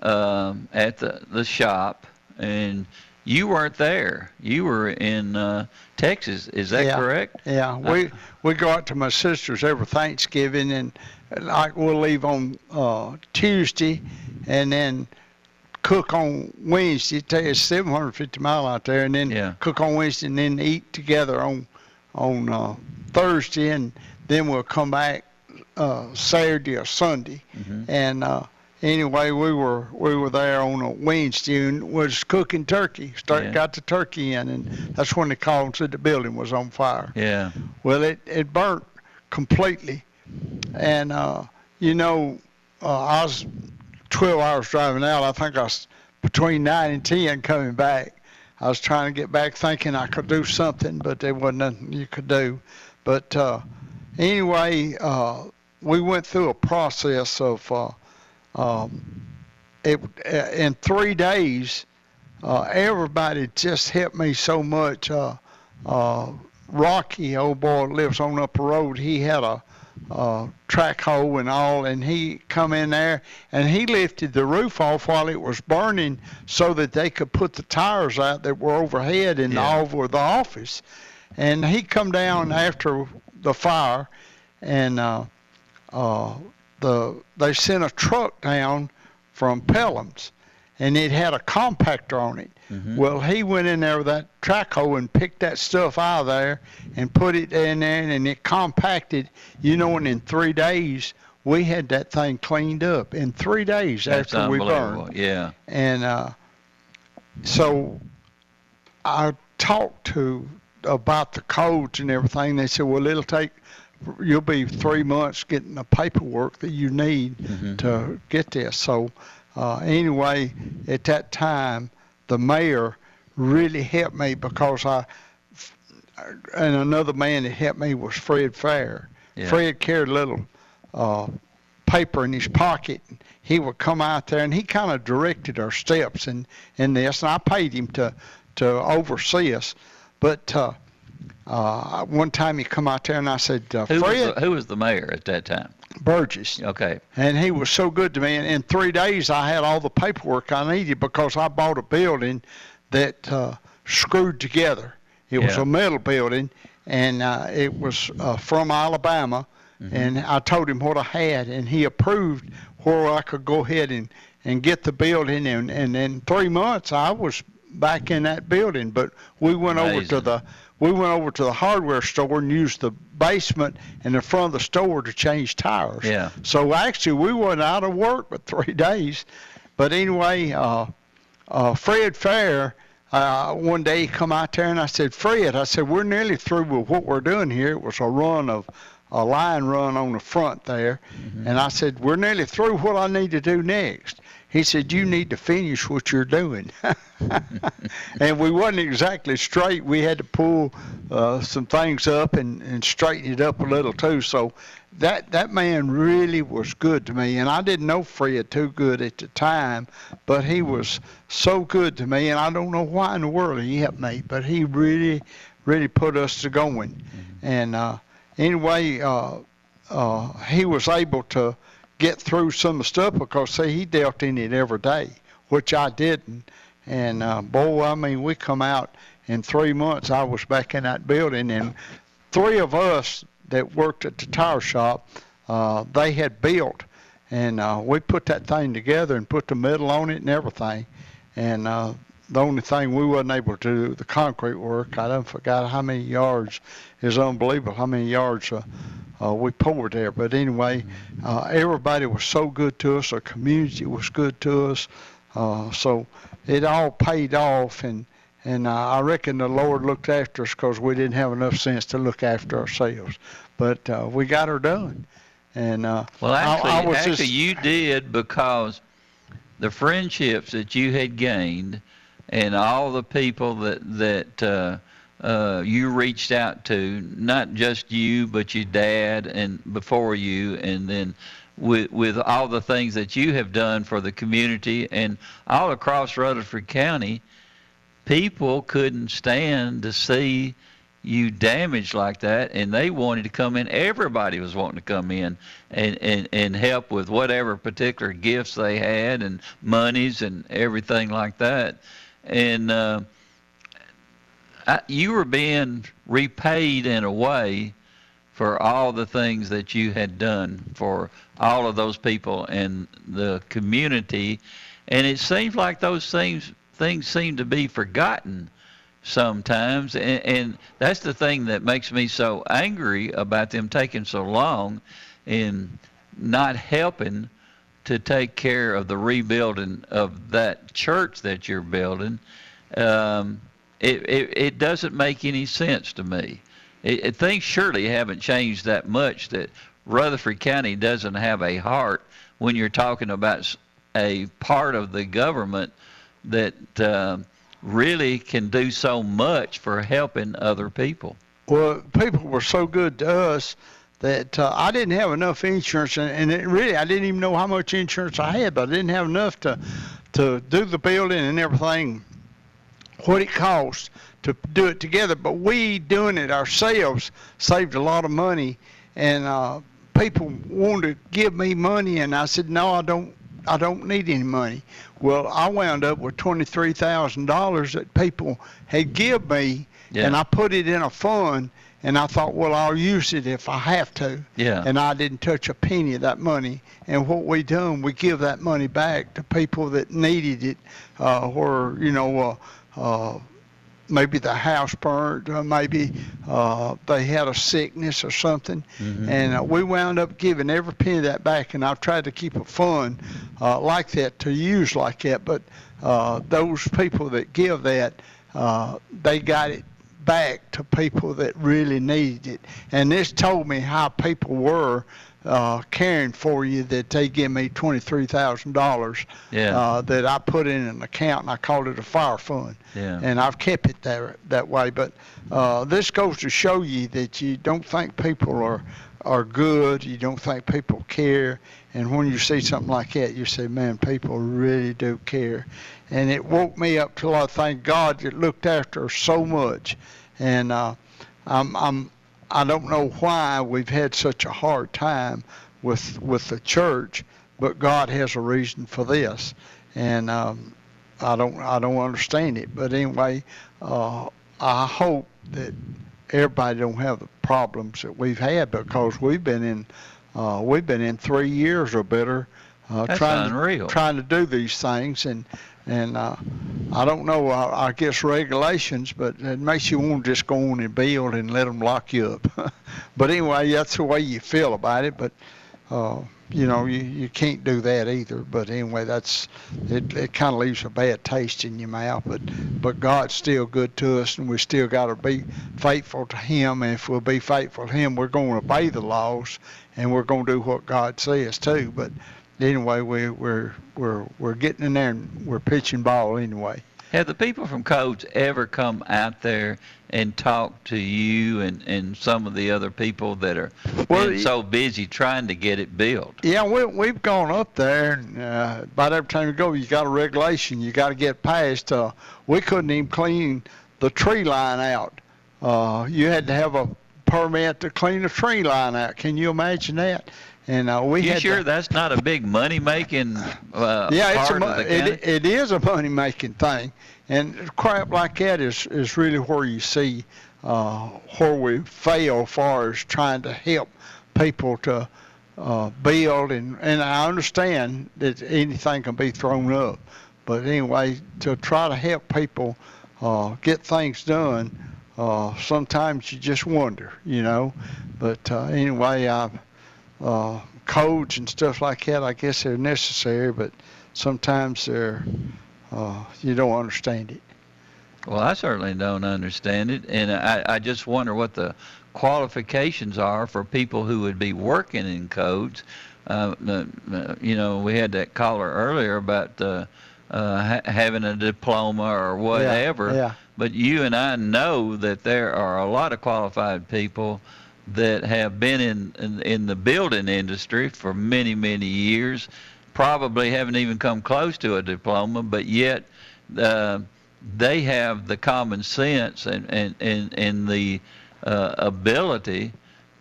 um, at the the shop, and you weren't there. You were in uh, Texas. Is that yeah, correct? Yeah, we we go out to my sister's every Thanksgiving, and like we'll leave on uh, Tuesday, and then cook on Wednesday. It takes 750 mile out there, and then cook on Wednesday, and then eat together on on uh, Thursday, and then we'll come back uh, Saturday or Sunday. And uh, anyway, we were we were there on a Wednesday and was cooking turkey. Start Yeah. got the turkey in, and that's when they called and said the building was on fire. Yeah. Well, it it burnt completely, and uh, you know, uh, I was 12 hours driving out. I think I was between nine and ten coming back. I was trying to get back, thinking I could do something, but there wasn't nothing you could do. But uh, anyway, uh, we went through a process of uh, um, it uh, in three days. Uh, everybody just helped me so much. Uh, Rocky, old boy, lives on up the road. He had a uh, track hoe and all, and he come in there and he lifted the roof off while it was burning, so that they could put the tires out that were overhead and all over the office. And he come down after the fire, and uh, uh, the they sent a truck down from Pelham's, and it had a compactor on it. Well, he went in there with that track hoe and picked that stuff out of there and put it in there, and it compacted. You know, and in three days we had that thing cleaned up. In three days That's after we burned, Yeah. and uh, so I talked to about the codes and everything. They said, well, it'll take. You'll be three months getting the paperwork that you need to get this. So uh, anyway, at that time, the mayor really helped me because I and another man that helped me was Fred Fair. Yeah. Fred carried a little uh, paper in his pocket. He would come out there and he kind of directed our steps in, in this, and I paid him to to oversee us. But uh, uh, one time he come out there and I said, uh, Who was, Fred the, who was the mayor at that time? Burgess. Okay. And he was so good to me. And in three days, I had all the paperwork I needed because I bought a building that uh, screwed together. It was Yeah. a metal building, and uh, it was uh, from Alabama. And I told him what I had, and he approved where I could go ahead and, and get the building. And, and in three months, I was back in that building. But we went over to the we went over to the hardware store and used the basement and the front of the store to change tires. Yeah. So actually, we wasn't out of work for three [laughs] days. But anyway, uh, uh, Fred Fair, uh, one day he come out there and I said, Fred, I said, we're nearly through with what we're doing here. It was a run of a line run on the front there. And I said, we're nearly through what I need to do next. He said, "You need to finish what you're doing." [laughs] and we wasn't exactly straight. We had to pull uh, some things up and, and straighten it up a little too. So that that man really was good to me, and I didn't know Fred too good at the time, but he was so good to me, and I don't know why in the world he helped me, but he really, really put us to going. Mm-hmm. And uh, anyway, uh, uh, he was able to get through some of the stuff because see, he dealt in it every day, which I didn't. And uh, boy, I mean, we come out in three months. I was back in that building, and three of us that worked at the tire shop, uh, they had built, and uh, we put that thing together and put the metal on it and everything. And uh, the only thing we wasn't able to do the concrete work. I don't forgot how many yards is unbelievable. How many yards uh, uh, we poured there. But anyway, uh, everybody was so good to us. Our community was good to us. Uh, so it all paid off, and and uh, I reckon the Lord looked after us because we didn't have enough sense to look after ourselves. But uh, we got her done. And uh, well, actually, I, I was actually, just, you did because the friendships that you had gained, and all the people that that uh, you reached out to, not just you, but your dad, and before you, and then with with all the things that you have done for the community and all across Rutherford County people couldn't stand to see you damaged like that and they wanted to come in. Everybody was wanting to come in and and and help with whatever particular gifts they had and monies and everything like that. And uh I, you were being repaid in a way for all the things that you had done for all of those people and the community. And it seems like those things things seem to be forgotten sometimes. And, and that's the thing that makes me so angry about them taking so long in not helping to take care of the rebuilding of that church that you're building. Um, it, it, it doesn't make any sense to me it, it, things surely haven't changed that much that Rutherford County doesn't have a heart when you're talking about a part of the government that uh, really can do so much for helping other people. Well, people were so good to us that uh, I didn't have enough insurance, and, and it really I didn't even know how much insurance I had, but I didn't have enough to to do the building and everything, what it cost to do it together. But we doing it ourselves saved a lot of money, and uh, people wanted to give me money, and I said no, I don't. I don't need any money. Well, I wound up with twenty-three thousand dollars that people had give me, Yeah. and I put it in a fund. And I thought, well, I'll use it if I have to. Yeah. And I didn't touch a penny of that money. And what we done, we give that money back to people that needed it, uh, where you know, uh, maybe the house burned, uh, maybe uh, they had a sickness or something, Mhm. and uh, we wound up giving every penny of that back. And I've tried to keep a fund uh, like that to use like that, but uh, those people that give that, uh, they got it back to people that really needed it. And this told me how people were uh, caring for you that they give me twenty-three thousand dollars Yeah. uh, that I put in an account and I called it a fire fund. Yeah. And I've kept it there that way. But uh, this goes to show you that you don't think people are are good. You don't think people care. And when you see something like that, you say, man, people really do care. And it woke me up till I thank God that looked after so much. And uh, I'm, I'm, I don't know why we've had such a hard time with with the church, but God has a reason for this. And um, I don't I don't understand it. But anyway, uh, I hope that everybody don't have the problems that we've had because we've been in uh, we've been in three years or better uh, trying unreal. to trying to do these things and and uh, I don't know I, I guess regulations, but it makes you want to just go on and build and let them lock you up. [laughs] but anyway, that's the way you feel about it. But uh, you know you, you can't do that either. But anyway, that's it. It kind of leaves a bad taste in your mouth. But but God's still good to us, and we still got to be faithful to Him. And if we'll be faithful to Him, we're going to obey the laws, and we're going to do what God says too. But anyway, we, we're we're we're getting in there and we're pitching ball anyway. Have the people from Codes ever come out there and talk to you and, and some of the other people that are Well, so busy trying to get it built? Yeah, we, we've gone up there, and uh, about every time you go, you got a regulation you got to get past. Uh, we couldn't even clean the tree line out. Uh, you had to have a permit to clean the tree line out. Can you imagine that? And uh, we you had sure to, that's not a big money making uh, yeah, it's a, part mo- of the county? it, it is a money making thing, and crap like that is is really where you see uh, where we fail far as trying to help people to uh, build and and I understand that anything can be thrown up, but anyway, to try to help people uh, get things done, uh, sometimes you just wonder, you know. But uh, anyway, I uh, codes and stuff like that, I guess they're necessary, but sometimes they're uh, you don't understand it. Well, I certainly don't understand it, and I, I just wonder what the qualifications are for people who would be working in codes. Uh, uh, uh, you know, we had that caller earlier about uh, uh, ha- having a diploma or whatever. yeah. But you and I know that there are a lot of qualified people that have been in, in in the building industry for many many years, probably haven't even come close to a diploma, but yet uh, they have the common sense and and and, and the uh, ability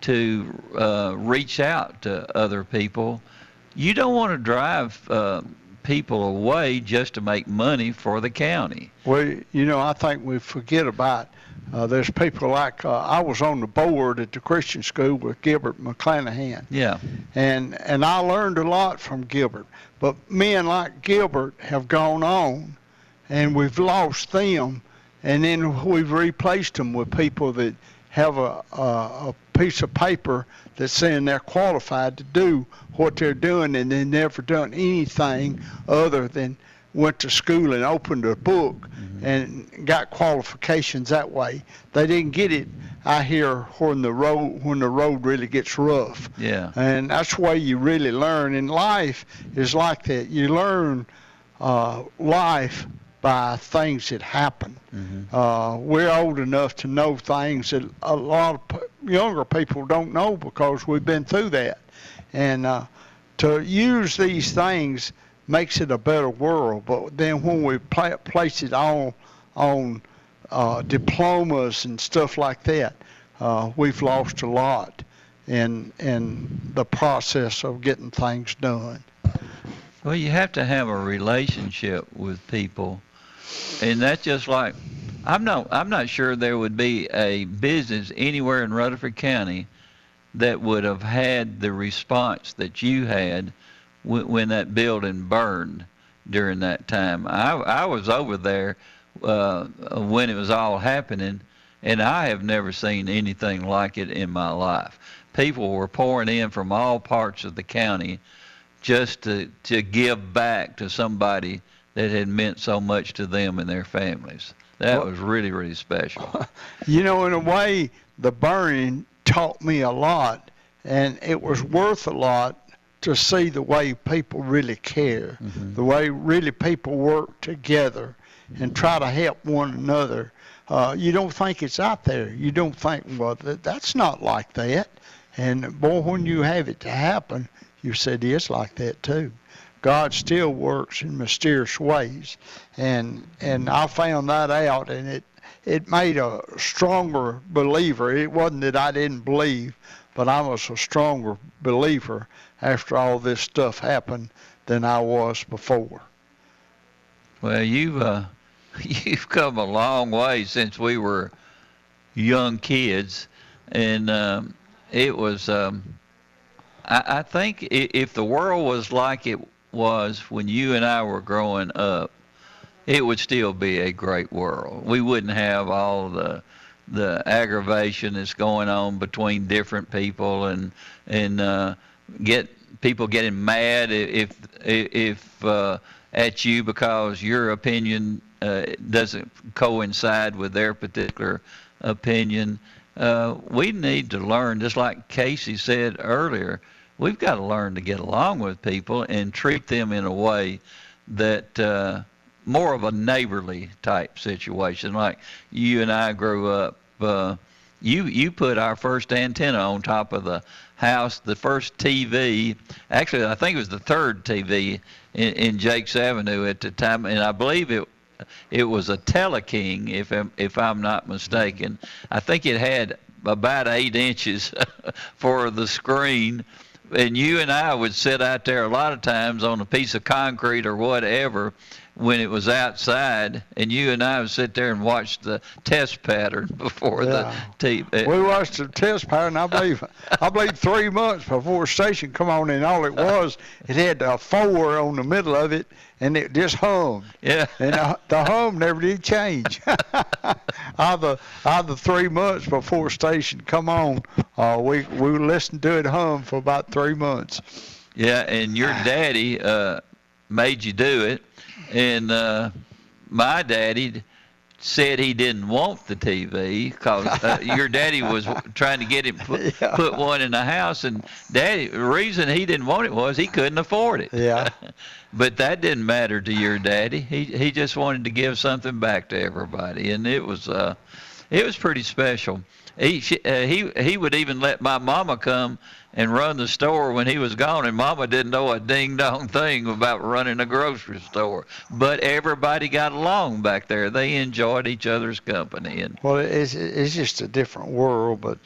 to uh, reach out to other people. You don't want to drive uh, people away just to make money for the county. Well, you know, I think we forget about. Uh, there's people like uh, I was on the board at the Christian school with Gilbert McClanahan, Yeah. and and I learned a lot from Gilbert. But men like Gilbert have gone on, and we've lost them, and then we've replaced them with people that have a a, a piece of paper that's saying they're qualified to do what they're doing, and they've never done anything other than went to school and opened a book and got qualifications that way. They didn't get it. I hear when the road when the road really gets rough. Yeah. And that's the way you really learn. And life is like that. You learn uh, life by things that happen. Uh, we're old enough to know things that a lot of p- younger people don't know because we've been through that. And uh, to use these things makes it a better world. But then when we pla place it on on uh, diplomas and stuff like that, uh, we've lost a lot in in the process of getting things done. Well, you have to have a relationship with people, and that's just like I'm not I'm not sure there would be a business anywhere in Rutherford County that would have had the response that you had when, when that building burned during that time. I I was over there uh, when it was all happening, and I have never seen anything like it in my life. People were pouring in from all parts of the county just to, to give back to somebody that had meant so much to them and their families. That Well- was really, really special. [laughs] You know, in a way, the burning taught me a lot, and it was worth a lot to see the way people really care, mm-hmm. the way really people work together and mm-hmm. try to help one another. Uh, you don't think it's out there. You don't think, well, that, that's not like that. And boy, when you mm-hmm. have it to happen, you said it's like that too. God still works in mysterious ways, and and I found that out, and it it made a stronger believer. It wasn't that I didn't believe, but I was a stronger believer after all this stuff happened than I was before. Well, you've uh, [laughs] you've come a long way since we were young kids, and um, it was. Um, I, I think if the world was like it was when you and I were growing up, it would still be a great world. We wouldn't have all the the aggravation that's going on between different people and and uh, get people getting mad if if, uh, at you because your opinion uh, doesn't coincide with their particular opinion. Uh, we need to learn, just like Casey said earlier, we've got to learn to get along with people and treat them in a way that uh, more of a neighborly type situation. Like you and I grew up. Uh, you you put our first antenna on top of the house, the first TV. Actually, I think it was the third TV in, in Jakes Avenue at the time, and I believe it it was a Teleking, if I'm, if I'm not mistaken. I think it had about eight inches [laughs] for the screen. And you and I would sit out there a lot of times on a piece of concrete or whatever when it was outside, and you and I would sit there and watch the test pattern [laughs] before Yeah. the TV. We watched the test pattern. I believe, I believe three months before station come on, and all it was, it had a four on the middle of it, and it just hummed. Yeah. And the, the hum never did change. [laughs] either either three months before station come on, uh, we we listened to it hum for about three months. Yeah, and your [sighs] daddy uh, made you do it, and uh, my daddy said he didn't want the TV because uh, your daddy was trying to get him put, [laughs] put one in the house, and daddy the reason he didn't want it was he couldn't afford it. Yeah. [laughs] but that didn't matter to your daddy. He he just wanted to give something back to everybody, and it was uh, it was pretty special. He she, uh, he he would even let my mama come and run the store when he was gone, and mama didn't know a ding dong thing about running a grocery store. But everybody got along back there. They enjoyed each other's company, and Well, it's it's just a different world, but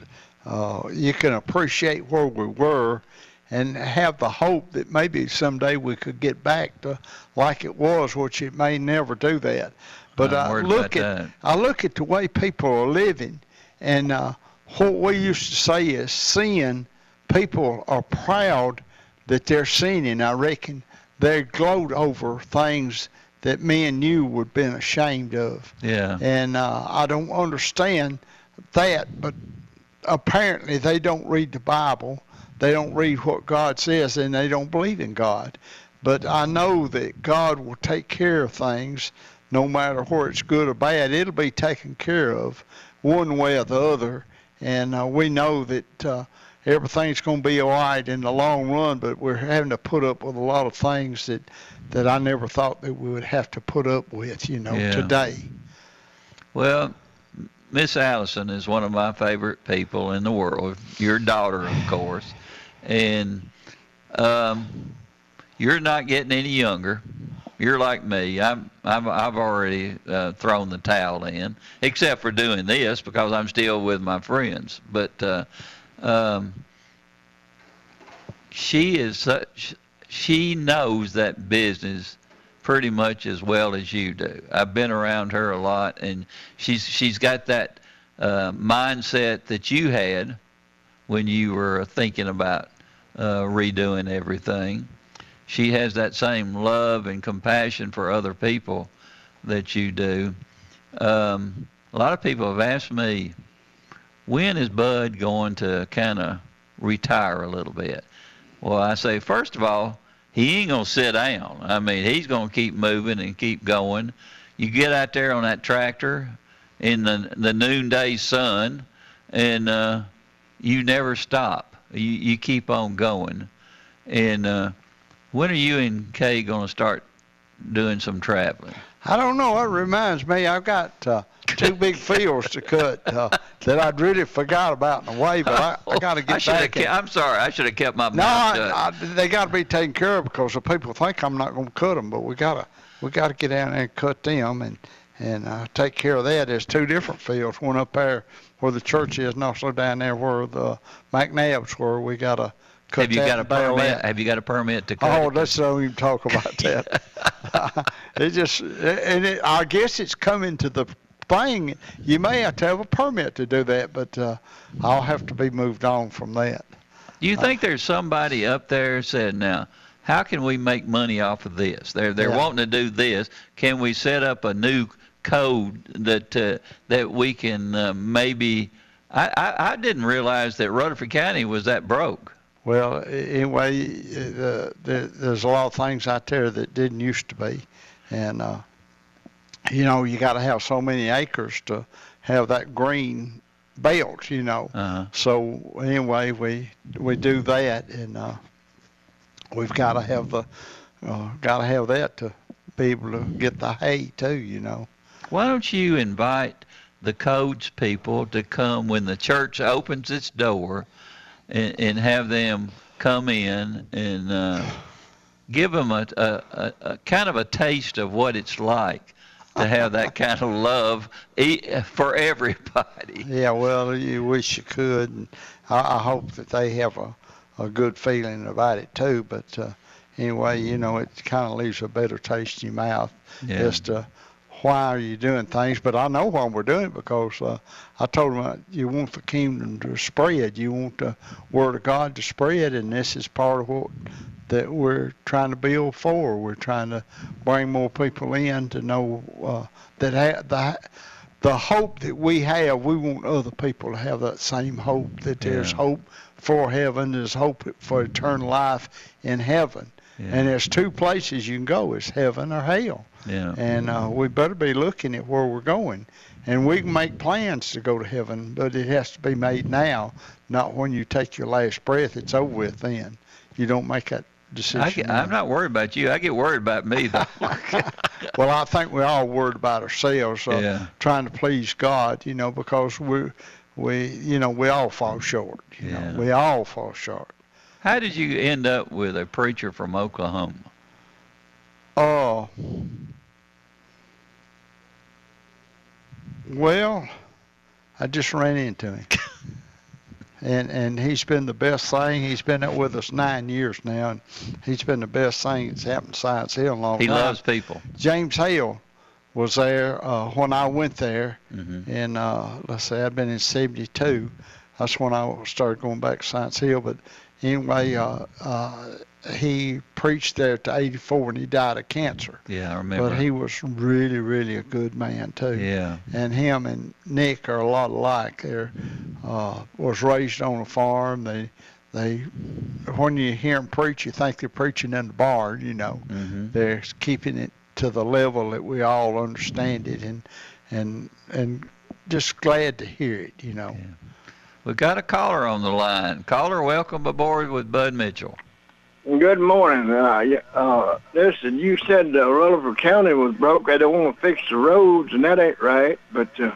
uh, you can appreciate where we were, and have the hope that maybe someday we could get back to like it was, which it may never do that. But I'm I look at that. I look at the way people are living, and uh, what we used to say is sin. People are proud that they're sinning. I reckon they gloat over things that men you would been ashamed of. yeah. And uh, I don't understand that, but apparently they don't read the Bible. They don't read what God says, and they don't believe in God. But I know that God will take care of things, no matter where it's good or bad. It'll be taken care of one way or the other. And uh, we know that uh, everything's going to be all right in the long run, but we're having to put up with a lot of things that, that I never thought that we would have to put up with, you know, Yeah. today. Well, Miss Allison is one of my favorite people in the world. Your daughter, of course, and um, you're not getting any younger. You're like me. I'm, I'm I've already uh, thrown the towel in, except for doing this because I'm still with my friends. But uh, um, she is such. She knows that business pretty much as well as you do. I've been around her a lot, and she's she's got that uh, mindset that you had when you were thinking about uh, redoing everything. She has that same love and compassion for other people that you do. Um, a lot of people have asked me, when is Bud going to kind of retire a little bit? Well, I say, first of all, he ain't going to sit down. I mean, he's going to keep moving and keep going. You get out there on that tractor in the, the noonday sun, and uh, you never stop. You, you keep on going. And uh, when are you and Kay going to start doing some traveling? I don't know. That reminds me, I've got uh, two big fields to cut uh, that I'd really forgot about in a way, but I, I [laughs] got to get have. back. Ke- I'm sorry. I should have kept my no, mouth I, shut. I, they got to be taken care of because the people think I'm not going to cut them, but we gotta we gotta get down there and cut them and and uh, take care of that. There's two different fields, one up there where the church is, and also down there where the McNabbs were. We gotta cut have you got a permit? that. Have you got a permit to cut? Oh, it? let's don't even talk about [laughs] that. [laughs] it just, and it, I guess it's coming to the thing. You may have to have a permit to do that, but uh, I'll have to be moved on from that. Do you think there's somebody up there said, now, how can we make money off of this? They're they're Yeah. wanting to do this. Can we set up a new code that uh, that we can uh, maybe? I, I I didn't realize that Rutherford County was that broke. Well, anyway, uh, there, there's a lot of things out there that didn't used to be, and uh, you know you got to have so many acres to have that green belt, you know. Uh-huh. So anyway, we we do that, and uh, we've got to have the uh, got to have that to be able to get the hay too, you know. Why don't you invite the codes people to come when the church opens its door and, and have them come in and uh, give them a, a, a, a kind of a taste of what it's like to have that [laughs] kind of love e- for everybody. Yeah, well, you wish you could, and I, I hope that they have a, a good feeling about it too. But uh, anyway, you know, it kind of leaves a better taste in your mouth Yeah. as to why are you doing things. But I know why we're doing it because uh, I told them uh, you want the kingdom to spread, you want the word of God to spread, and this is part of what that we're trying to build for. We're trying to bring more people in to know uh, that ha- the the hope that we have. We want other people to have that same hope. That there's Yeah. hope for heaven. There's hope for eternal life in heaven. Yeah. And there's two places you can go: it's heaven or hell. Yeah. And uh, we better be looking at where we're going. And we can make plans to go to heaven, but it has to be made now, not when you take your last breath. It's over with then. You don't make that decision. I I'm not worried about you. I get worried about me though. [laughs] well, I think we're all worried about ourselves, uh, Yeah. trying to please God, you know, because we, we, you know, we all fall short. You Yeah. know, we all fall short. How did you end up with a preacher from Oklahoma? Oh, well, I just ran into him. [laughs] And and he's been the best thing. He's been out with us nine years now, and he's been the best thing that's happened to Science Hill in a long He time. loves people. James Hale was there uh, when I went there, Mm-hmm. and uh, let's say I've been in '72. That's when I started going back to Science Hill. But anyway, uh, uh, he preached there to 84, and he died of cancer. Yeah, I remember. But he was really, really a good man too. Yeah. And him and Nick are a lot alike. They're uh, was raised on a farm. They they when you hear them preach, you think they're preaching in the barn. You know, mm-hmm. they're keeping it to the level that we all understand it, and and and just glad to hear it. You know. Yeah. We've got a caller on the line. Caller, welcome aboard with Bud Mitchell. Good morning. Uh, uh, listen, you said uh, Rutherford County was broke. They don't want to fix the roads, and that ain't right. But uh,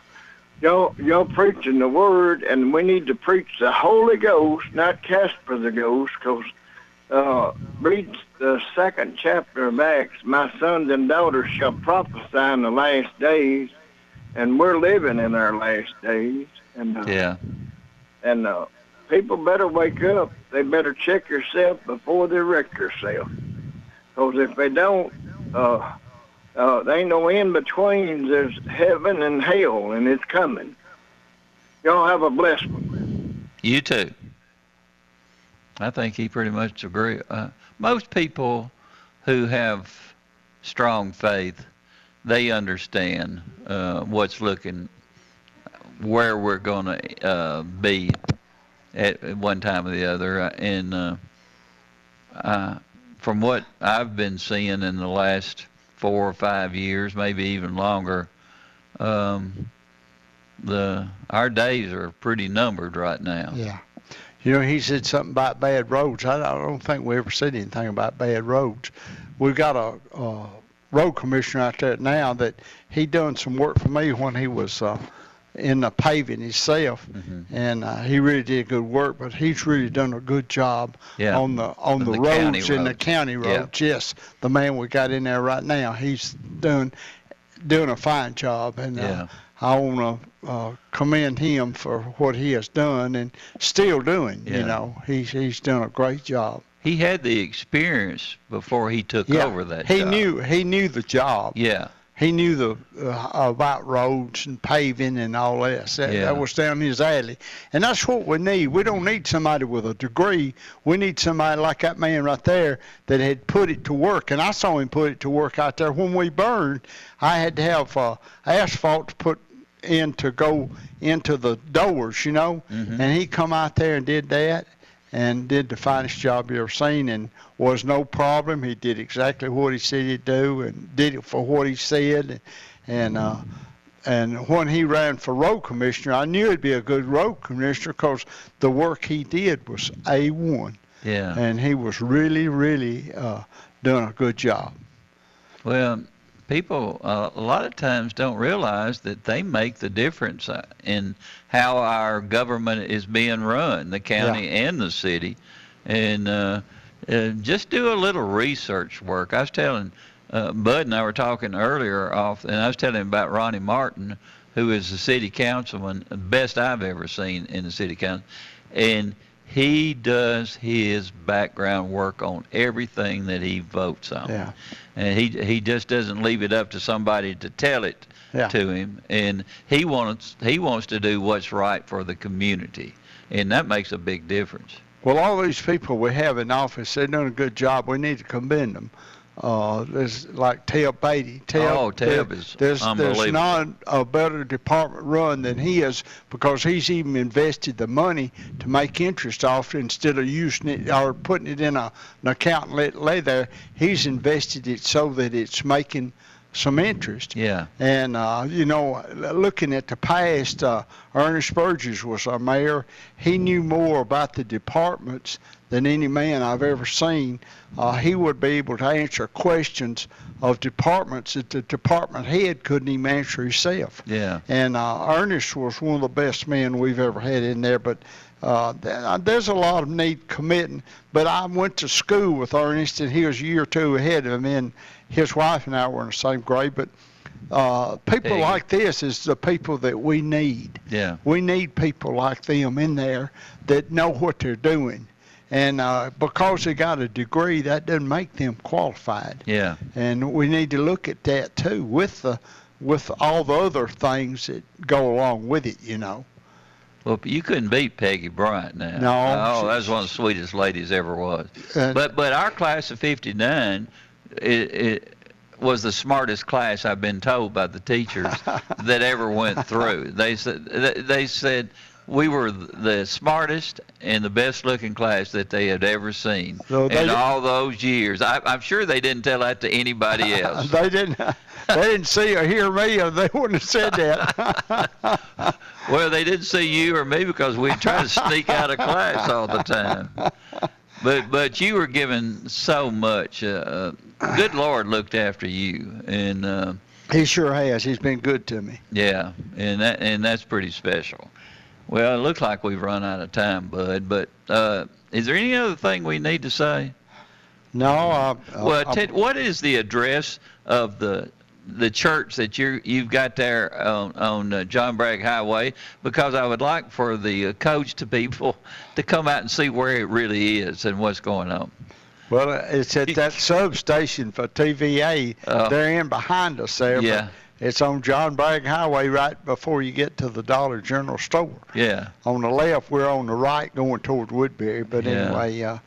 y'all, y'all preaching the word, and we need to preach the Holy Ghost, not Casper the Ghost, because uh, read the second chapter of Acts. My sons and daughters shall prophesy in the last days, and we're living in our last days. And uh, Yeah. and uh, people better wake up. They better check yourself before they wreck yourself. Because if they don't, uh, uh, there ain't no in betweens. There's heaven and hell, and it's coming. Y'all have a blessed one. You too. I think he pretty much agree. Uh, most people who have strong faith, they understand uh, what's looking, where we're going to uh, be at one time or the other. Uh, And uh, uh, from what I've been seeing in the last four or five years, maybe even longer, um, the our days are pretty numbered right now. Yeah. You know, he said something about bad roads. I, I don't think we ever said anything about bad roads. We've got a, a road commissioner out there now that he done some work for me when he was uh, in the paving himself, Mm-hmm. and uh, he really did good work. But he's really done a good job Yeah. on the on On the, the roads in the roads. county Yeah. roads. Yes, the man we got in there right now, he's doing doing a fine job, and Yeah. uh, I want to uh, commend him for what he has done and still doing. Yeah. You know, he's he's done a great job. He had the experience before he took Yeah, over that he job. knew he knew the job. Yeah. He knew the uh, about roads and paving and all that. That, Yeah. that was down his alley, and that's what we need. We don't need somebody with a degree. We need somebody like that man right there that had put it to work. And I saw him put it to work out there when we burned. I had to have uh, asphalt to put in to go into the doors, you know. Mhm. And he come out there and did that, and did the finest job you ever seen, and was no problem. He did exactly what he said he'd do, and did it for what he said, and, and uh, and when he ran for road commissioner, I knew he'd be a good road commissioner because the work he did was a one, Yeah. and he was really, really uh, doing a good job. Well, people uh, a lot of times don't realize that they make the difference uh, in how our government is being run, the county and the city. And uh, uh, just do a little research work. I was telling uh, Bud and I were talking earlier off, and I was telling him about Ronnie Martin, who is the city councilman, the best I've ever seen in the city council, and he does his background work on everything that he votes on Yeah. and he he just doesn't leave it up to somebody to tell it Yeah. to him and he wants he wants to do what's right for the community and that makes a big difference Well, all these people we have in office, they're doing a good job. We need to commend them. Uh, there's like Tab Beatty. Tab, Oh, Tab is there's, There's unbelievable. not a better department run than he is because he's even invested the money to make interest off instead of using it or putting it in a, an account and let it lay there. He's invested it so that it's making some interest. yeah And, uh, you know, looking at the past, uh, Ernest Burgess was our mayor. He knew more about the departments than any man I've ever seen. Uh, he would be able to answer questions of departments that the department head couldn't even answer himself. yeah And uh, Ernest was one of the best men we've ever had in there. But uh, uh, there's a lot of need committing. But I went to school with Ernest, and he was a year or two ahead of me. And his wife and I were in the same grade. But uh, people Peggy. like this is the people that we need. yeah We need people like them in there that know what they're doing. And uh, because they got a degree, that doesn't make them qualified. Yeah. And we need to look at that too with the with all the other things that go along with it you know. Well you couldn't beat peggy bryant now. No, oh that's one of the sweetest ladies ever was. And- but but our class of 59 it, it was the smartest class I've been told by the teachers [laughs] that ever went through. They said they said we were the smartest and the best looking class that they had ever seen So in all those years. I, I'm sure they didn't tell that to anybody [laughs] else. they didn't they didn't see or hear me or they wouldn't have said that [laughs] Well, they didn't see you or me because we tried to sneak out of class all the time. But but you were given so much. Uh, good Lord looked after you, and uh, he sure has he's been good to me yeah, and that and that's pretty special. Well, it looks like we've run out of time, Bud. But uh, is there any other thing we need to say? no I, Well, I, Ted, what is the address of the the church that you you've got there on on uh, John Bragg Highway? Because I would like for the uh, coach to people [laughs] to come out and see where it really is and what's going on. well it's at that [laughs] substation for TVA Oh. they're in behind us there Yeah. It's on John Bragg Highway right before you get to the Dollar General store Yeah. on the left, we're on the right going toward Woodbury. But Yeah. anyway, uh,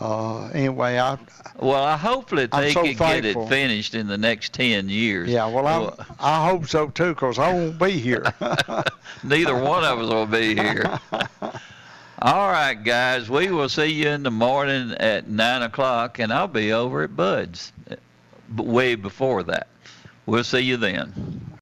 uh, anyway, I Well, I hope that they so could get it finished in the next ten years. yeah, well, I'm, I hope so too, 'cause I won't be here. [laughs] Neither one of us will be here. [laughs] All right, guys. We will see you in the morning at nine o'clock, and I'll be over at Bud's, uh, way before that. We'll see you then.